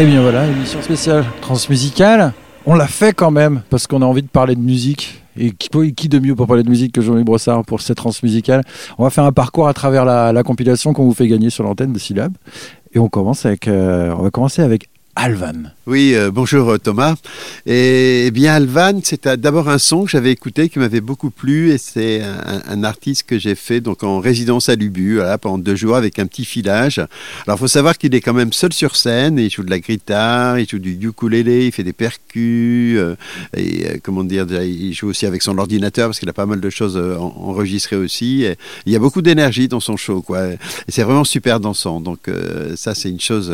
Et eh bien voilà, émission spéciale transmusicale. On l'a fait quand même parce qu'on a envie de parler de musique. Et qui, de mieux pour parler de musique que Jean-Louis Brossard pour cette transmusicale? On va faire un parcours à travers la, compilation qu'on vous fait gagner sur l'antenne de Syllab. Et on commence avec, euh, on va commencer avec Alvan. Oui, euh, bonjour euh, Thomas. Et, eh bien Alvan, c'est d'abord un son que j'avais écouté qui m'avait beaucoup plu et c'est un, artiste que j'ai fait donc en résidence à Lubu voilà, pendant deux jours avec un petit filage. Alors il faut savoir qu'il est quand même seul sur scène, il joue de la guitare, il joue du ukulélé, il fait des percus euh, et comment dire, il joue aussi avec son ordinateur parce qu'il a pas mal de choses enregistrées aussi. il y a beaucoup d'énergie dans son show quoi. Et c'est vraiment super dansant. Donc ça c'est une chose,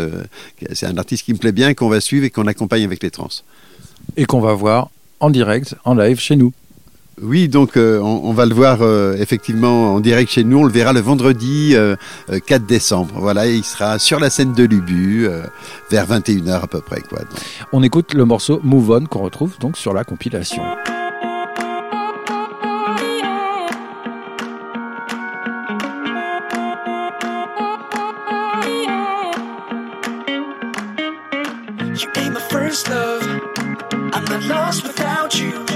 c'est un artiste qui me plaît bien qu'on va suivre et qu'on accompagne avec les trans. Et qu'on va voir en direct, en live chez nous. Oui, donc euh, on, va le voir euh, effectivement en direct chez nous. On le verra le vendredi 4 euh, décembre. Voilà, il sera sur la scène de Lubu vers 21h à peu près. Quoi, On écoute le morceau Move On qu'on retrouve donc sur la compilation. this love. I'm not lost without you.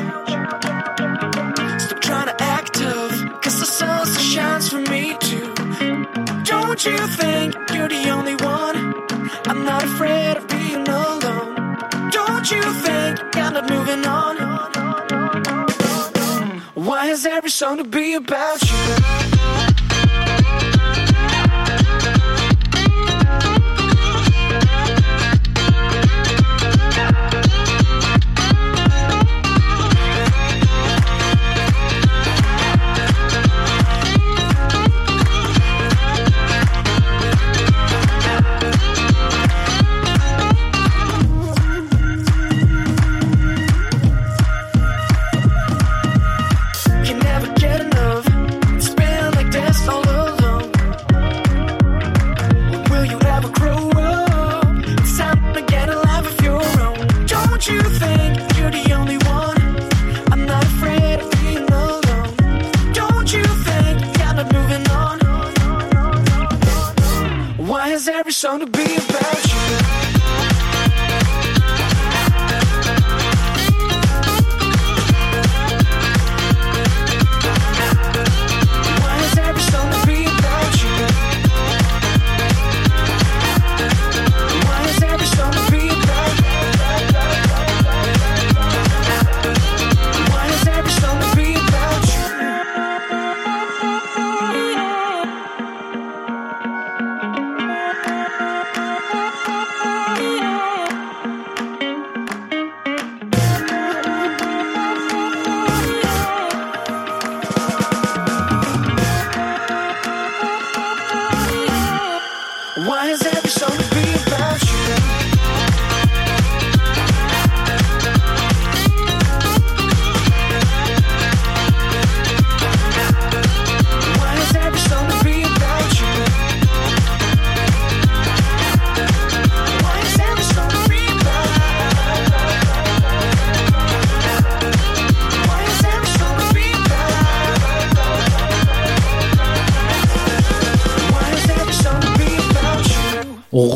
Stop trying to act tough, cause the sun still shines for me too. Don't you think you're the only one? I'm not afraid of being alone. Don't you think I'm not moving on? Why is every song to be about you?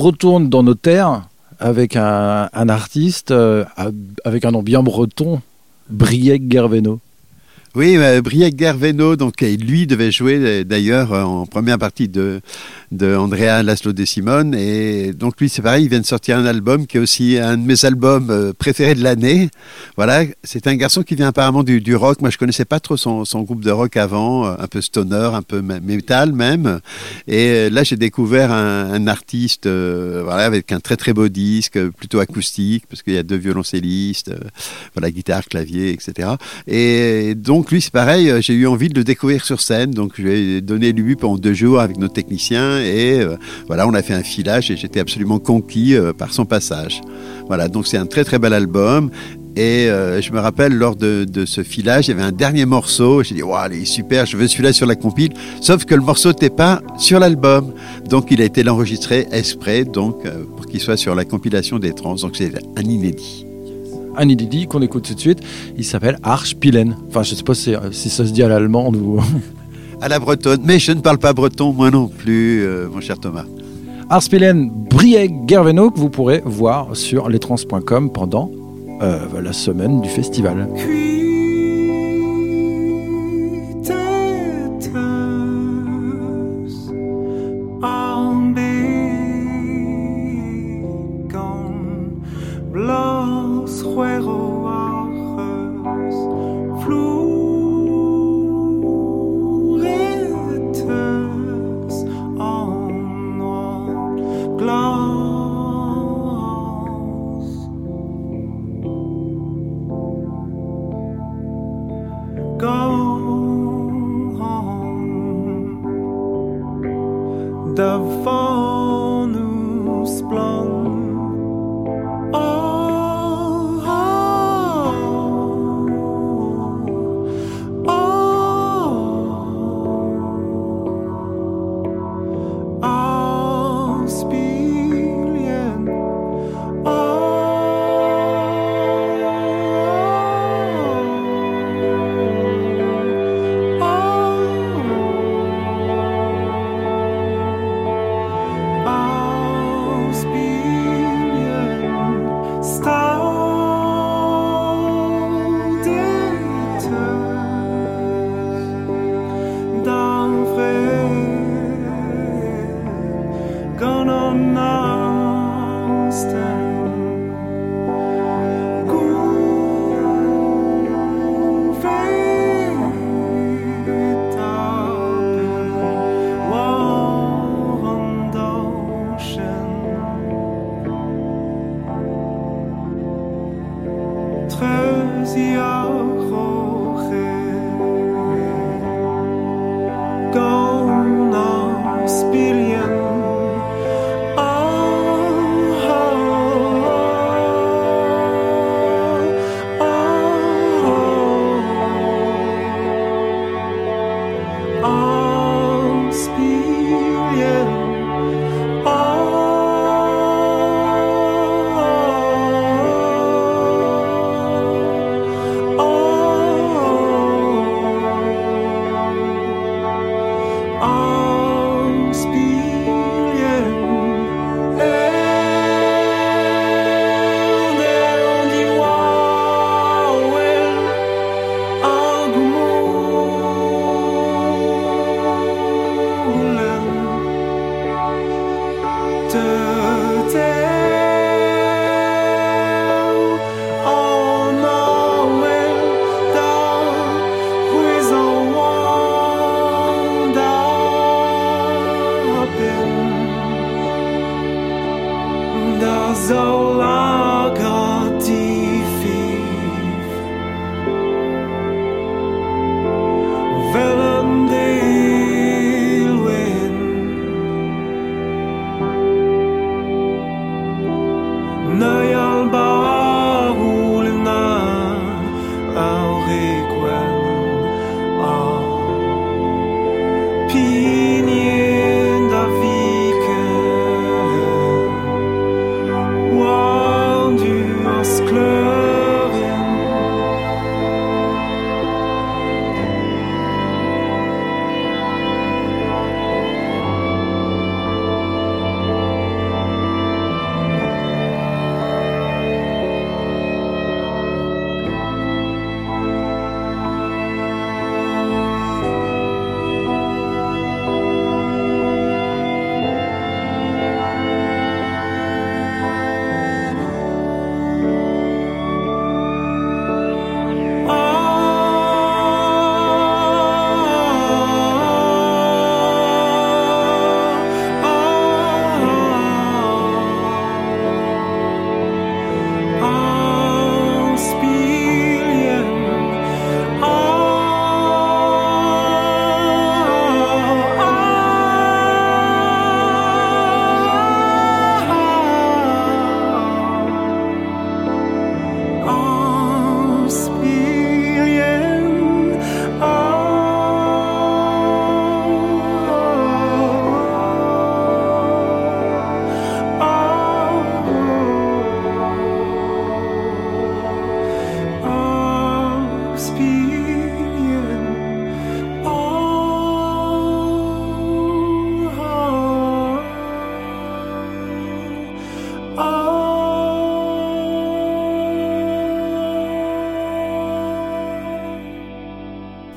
Retourne dans nos terres avec un, artiste euh, avec un nom bien breton, Briec Gerveno. Oui, euh, Briec Gerveno, donc lui devait jouer euh, d'ailleurs en première partie de Andrea Laszlo De Simone. Et donc lui, c'est pareil, il vient de sortir un album qui est aussi un de mes albums euh, préférés de l'année. Voilà, c'est un garçon qui vient apparemment du, du, rock. Moi, je connaissais pas trop son, groupe de rock avant, euh, un peu stoner, un peu metal même. Et euh, là, j'ai découvert un, un artiste, voilà, avec un très très beau disque, plutôt acoustique, parce qu'il y a deux violoncellistes, voilà, guitare, clavier, etc. Et donc lui, c'est pareil, j'ai eu envie de le découvrir sur scène. Donc je lui ai donné lui pendant deux jours avec nos techniciens et euh, voilà, on a fait un filage et j'étais absolument conquis euh, par son passage. Voilà, donc c'est un très très bel album. Et euh, je me rappelle, lors de, ce filage, il y avait un dernier morceau. J'ai dit, waouh, il est super, je veux celui-là sur la compile. Sauf que le morceau n'était pas sur l'album. Donc, il a été enregistré exprès, donc, pour qu'il soit sur la compilation des trans. Donc, c'est un inédit. Un inédit qu'on écoute tout de suite. Il s'appelle Archpilen. Enfin, je ne sais pas si, si ça se dit à l'allemande ou. à la bretonne. Mais je ne parle pas breton, moi non plus, euh, mon cher Thomas. Arspelen Brieg Gerveno que vous pourrez voir sur lestrans.com pendant euh, la semaine du festival.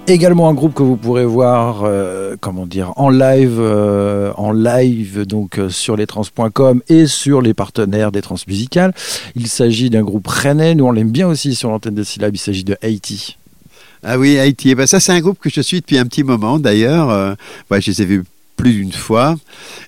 Également un groupe que vous pourrez voir, euh, comment dire, en live, euh, en live donc euh, sur lestrans.com et sur les partenaires des trans musicales. Il s'agit d'un groupe rennais, nous on l'aime bien aussi sur l'antenne de syllabes, il s'agit de Haiti. Ah oui, Haïti. Eh ben ça, c'est un groupe que je suis depuis un petit moment d'ailleurs. Euh, je les ai vus plus d'une fois.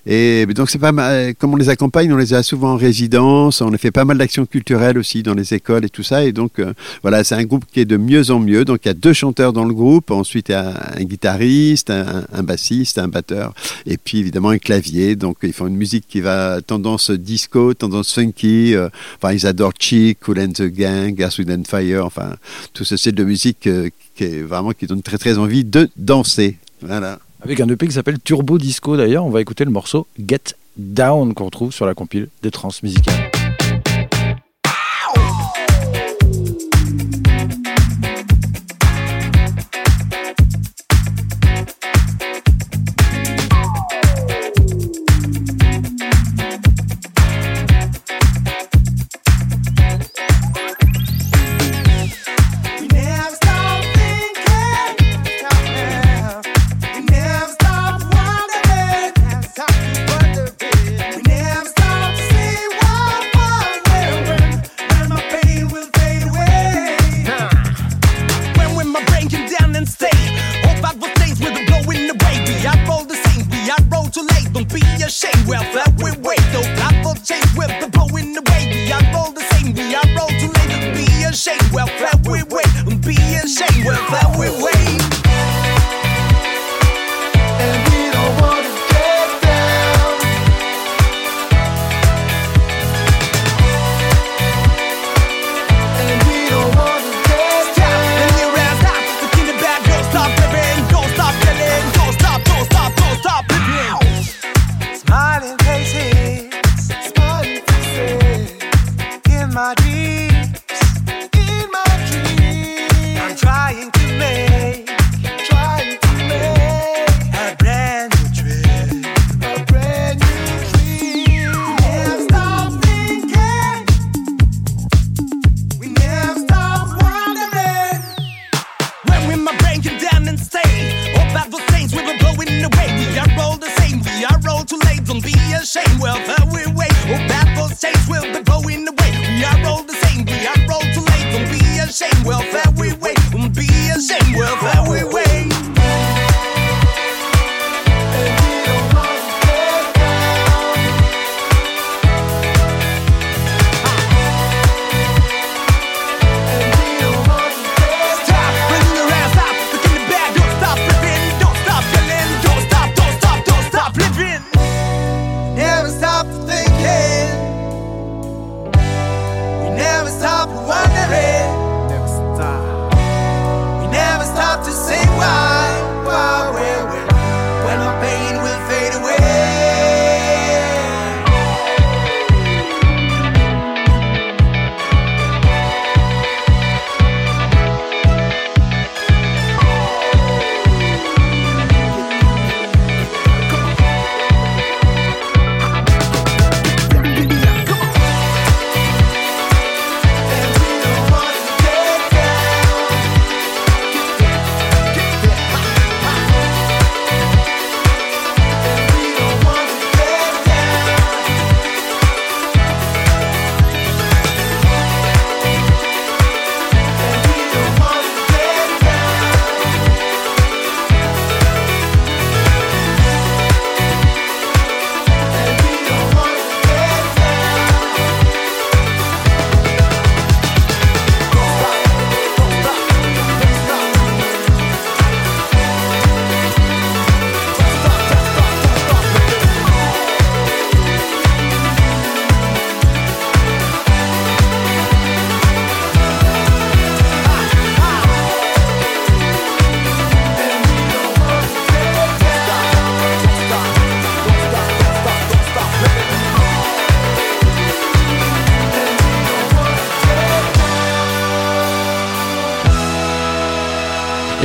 Et donc c'est pas mal, comme on les accompagne, on les a souvent en résidence, on a fait pas mal d'actions culturelles aussi dans les écoles et tout ça. Et donc euh, voilà, c'est un groupe qui est de mieux en mieux. Donc il y a deux chanteurs dans le groupe, ensuite il y a un guitariste, un, bassiste, un batteur, et puis évidemment un clavier. Donc ils font une musique qui va tendance disco, tendance funky. euh, enfin ils adorent Chic, Cool and the Gang, Wind and Fire. Enfin tout ce style de musique euh, qui est vraiment qui donne très très envie de danser. Voilà. Avec un EP qui s'appelle Turbo Disco d'ailleurs, on va écouter le morceau Get Down qu'on retrouve sur la compile des trans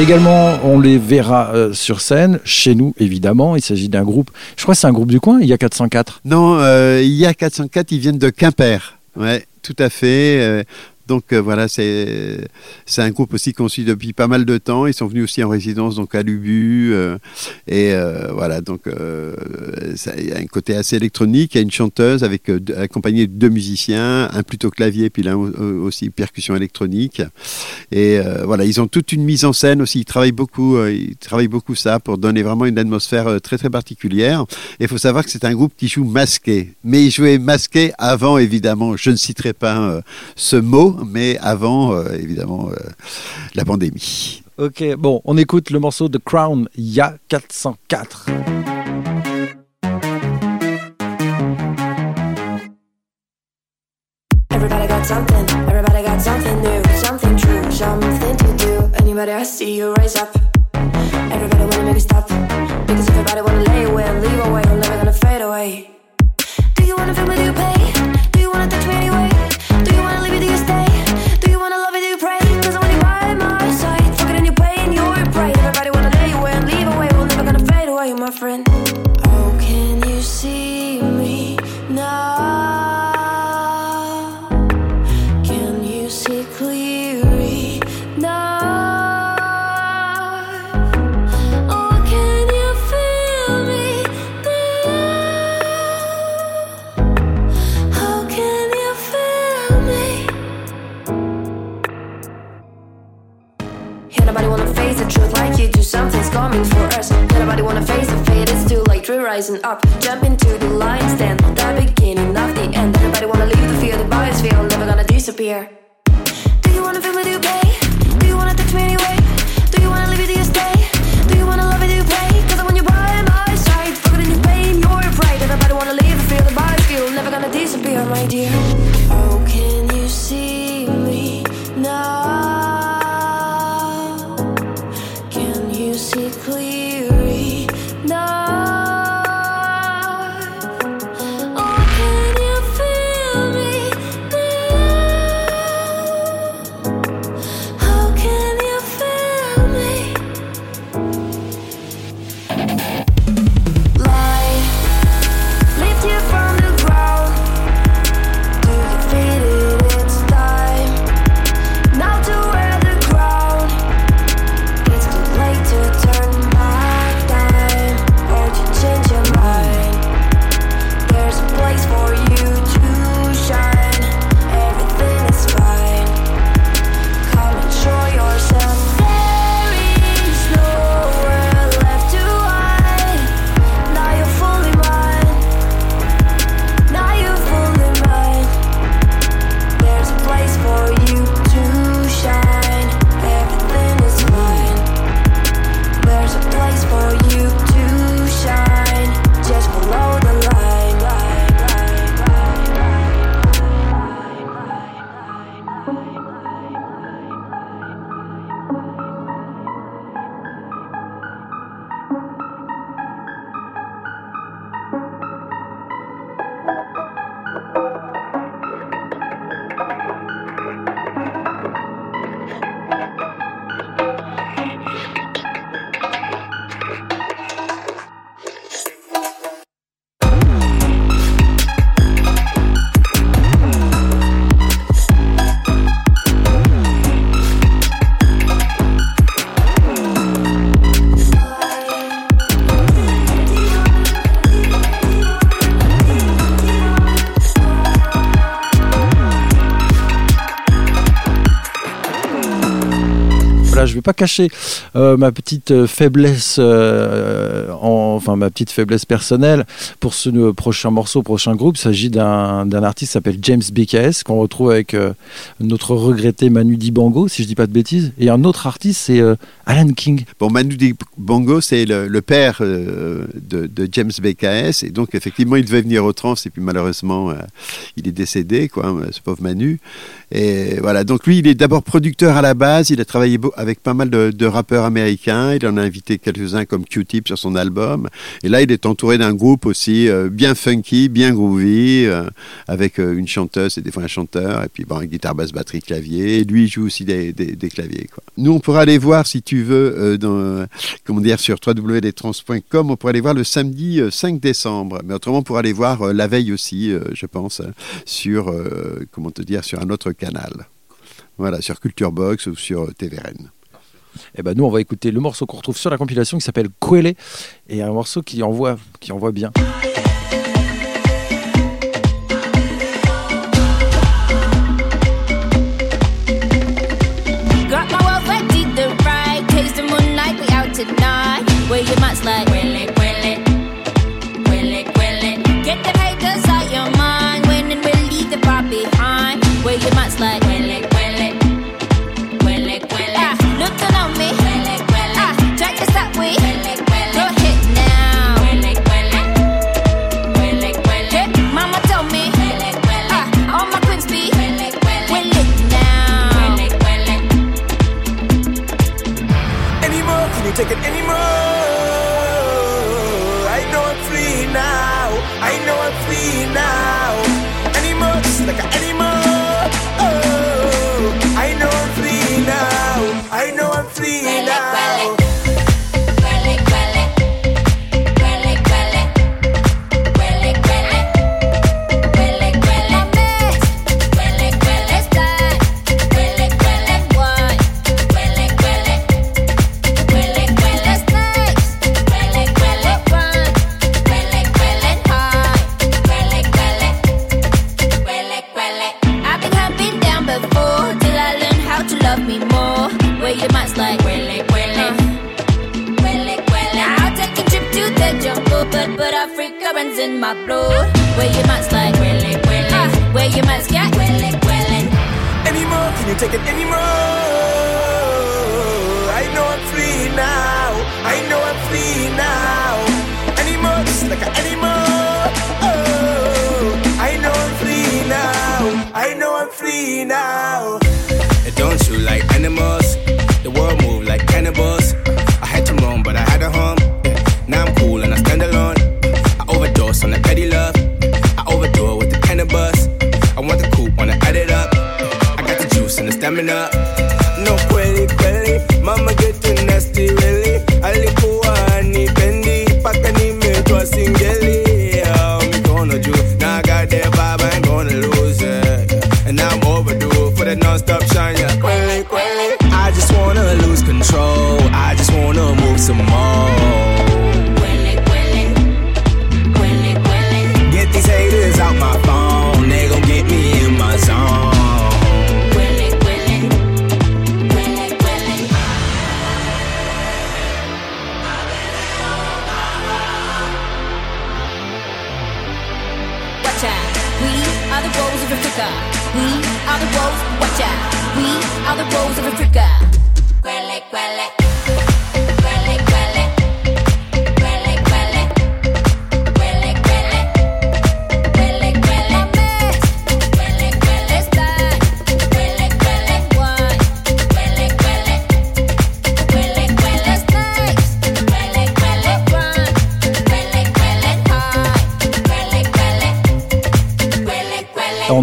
Également, on les verra euh, sur scène, chez nous évidemment. Il s'agit d'un groupe, je crois que c'est un groupe du coin, il y a 404. Non, euh, il y a 404, ils viennent de Quimper. Ouais, tout à fait. Donc euh, voilà, c'est un groupe aussi qu'on suit depuis pas mal de temps. Ils sont venus aussi en résidence donc à Lubu euh, et euh, voilà donc il y a un côté assez électronique. Il y a une chanteuse avec accompagnée de deux musiciens, un plutôt clavier puis l'un au- au- aussi percussion électronique. Et voilà, ils ont toute une mise en scène aussi. Ils travaillent beaucoup, ils travaillent beaucoup ça pour donner vraiment une atmosphère très très particulière. Et il faut savoir que c'est un groupe qui joue masqué. Mais ils jouaient masqué avant, évidemment. Je ne citerai pas ce mot, mais avant, euh, évidemment, euh, la pandémie. Ok, bon, on écoute le morceau de Crown, Ya 404. Everybody got something, everybody got something new, something true, something to do. Anybody I see you raise up. Everybody wanna make it stop. Because everybody wanna lay pas cacher euh, ma petite euh, faiblesse, euh, en- enfin ma petite faiblesse personnelle pour ce prochain morceau, prochain groupe. Il s'agit d'un artiste qui s'appelle James BKS qu'on retrouve avec euh, notre regretté Manu Dibango, si je dis pas de bêtises. Et un autre artiste, c'est Alan King. Bon, Manu Bongo, c'est le, le père de, James BKS, et donc effectivement, il devait venir au trans, et puis malheureusement, il est décédé, quoi, hein, ce pauvre Manu. Et voilà, donc lui, il est d'abord producteur à la base, il a travaillé avec pas mal de, rappeurs américains, il en a invité quelques-uns comme Q-Tip sur son album, et là, il est entouré d'un groupe aussi euh, bien funky, bien groovy, euh, avec euh, une chanteuse et des fois un chanteur, et puis bon, guitare, basse, batterie, clavier, et lui, il joue aussi des, claviers. Nous, on pourra aller voir, si tu veux, comment dire, sur www.trans.com, on pourra aller voir le samedi euh, 5 décembre. Mais autrement, on pourra aller voir la veille aussi, je pense, sur, comment te dire, sur un autre canal. Voilà, sur Culture Box ou sur TVRN. Et ben nous, on va écouter le morceau qu'on retrouve sur la compilation qui s'appelle Quelle et un morceau qui envoie, qui bien. que tenía up.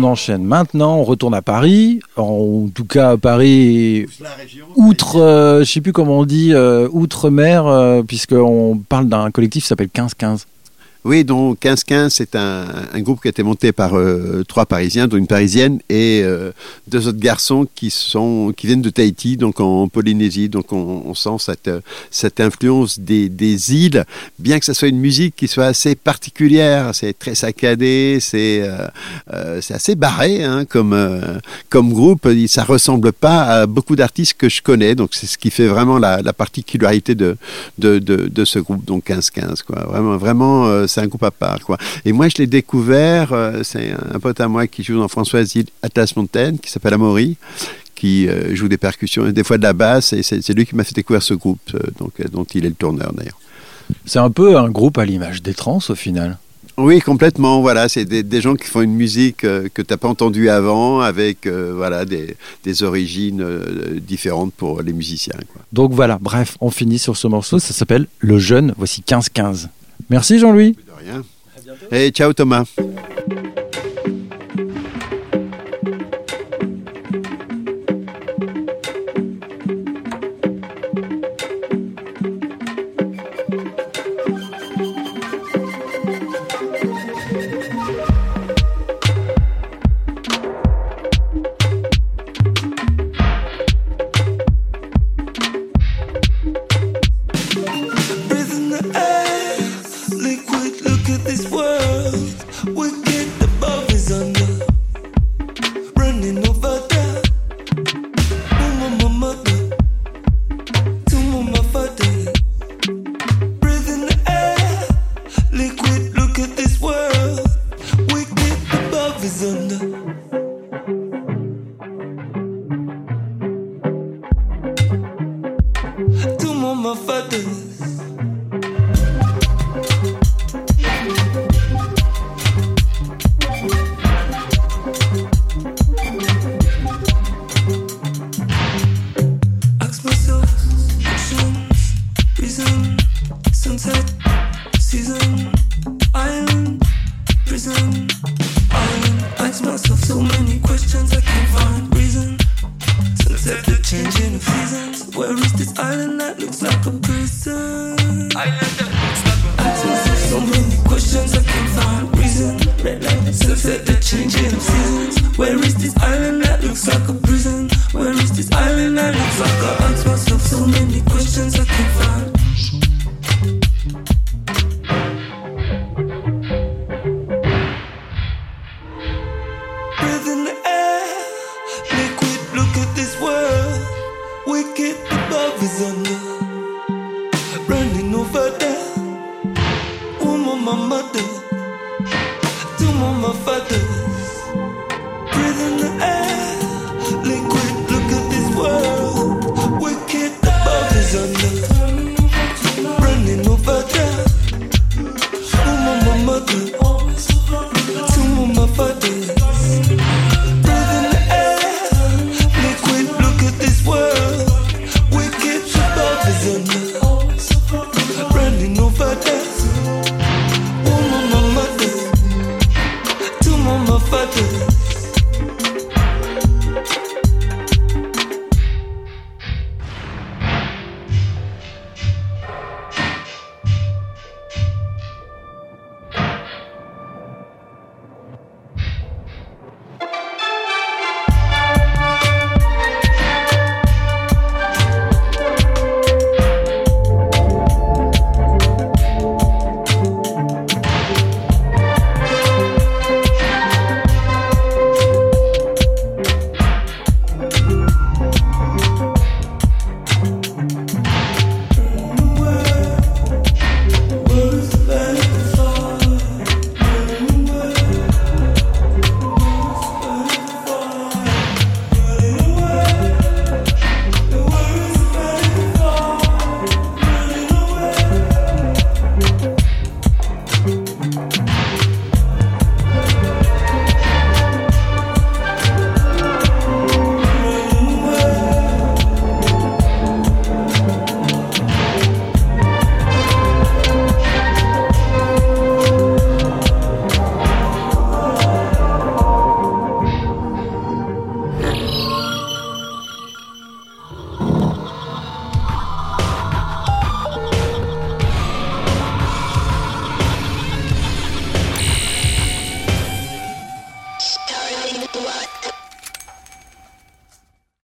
On enchaîne maintenant, on retourne à Paris. En tout cas, à Paris, outre, euh, je sais plus comment on dit, euh, outre-mer, euh, puisqu'on parle d'un collectif qui s'appelle 15-15. Oui, donc 15-15, c'est un, groupe qui a été monté par euh, trois Parisiens, dont une Parisienne et euh, deux autres garçons qui sont qui viennent de Tahiti, donc en Polynésie. Donc on, sent cette cette influence des, des îles, bien que ce soit une musique qui soit assez particulière, c'est très saccadé, c'est euh, assez barré hein, comme comme groupe. Ça ressemble pas à beaucoup d'artistes que je connais, donc c'est ce qui fait vraiment la, la particularité de de, de, de ce groupe, donc 15-15, quoi. Vraiment, vraiment, c'est un groupe à part, quoi. Et moi, je l'ai découvert, euh, c'est un pote à moi qui joue dans Françoise Atlas Montaigne, qui s'appelle Amaury, qui euh, joue des percussions et des fois de la basse, et c'est lui qui m'a fait découvrir ce groupe, euh, donc, dont il est le tourneur d'ailleurs. C'est un peu un groupe à l'image des trans au final. Oui, complètement. Voilà, c'est des, des gens qui font une musique euh, que t'as pas entendue avant, avec euh, voilà des, des origines euh, différentes pour les musiciens. Quoi. Donc voilà, bref, on finit sur ce morceau, ça s'appelle Le Jeune, voici 15-15. Merci Jean-Louis. Et ciao Thomas. Changing of seasons. Where is this island that looks like a prison? Island that looks like a myself so many questions I can't find reason. Red light, sunset, the changing of seasons. Where is this island that looks like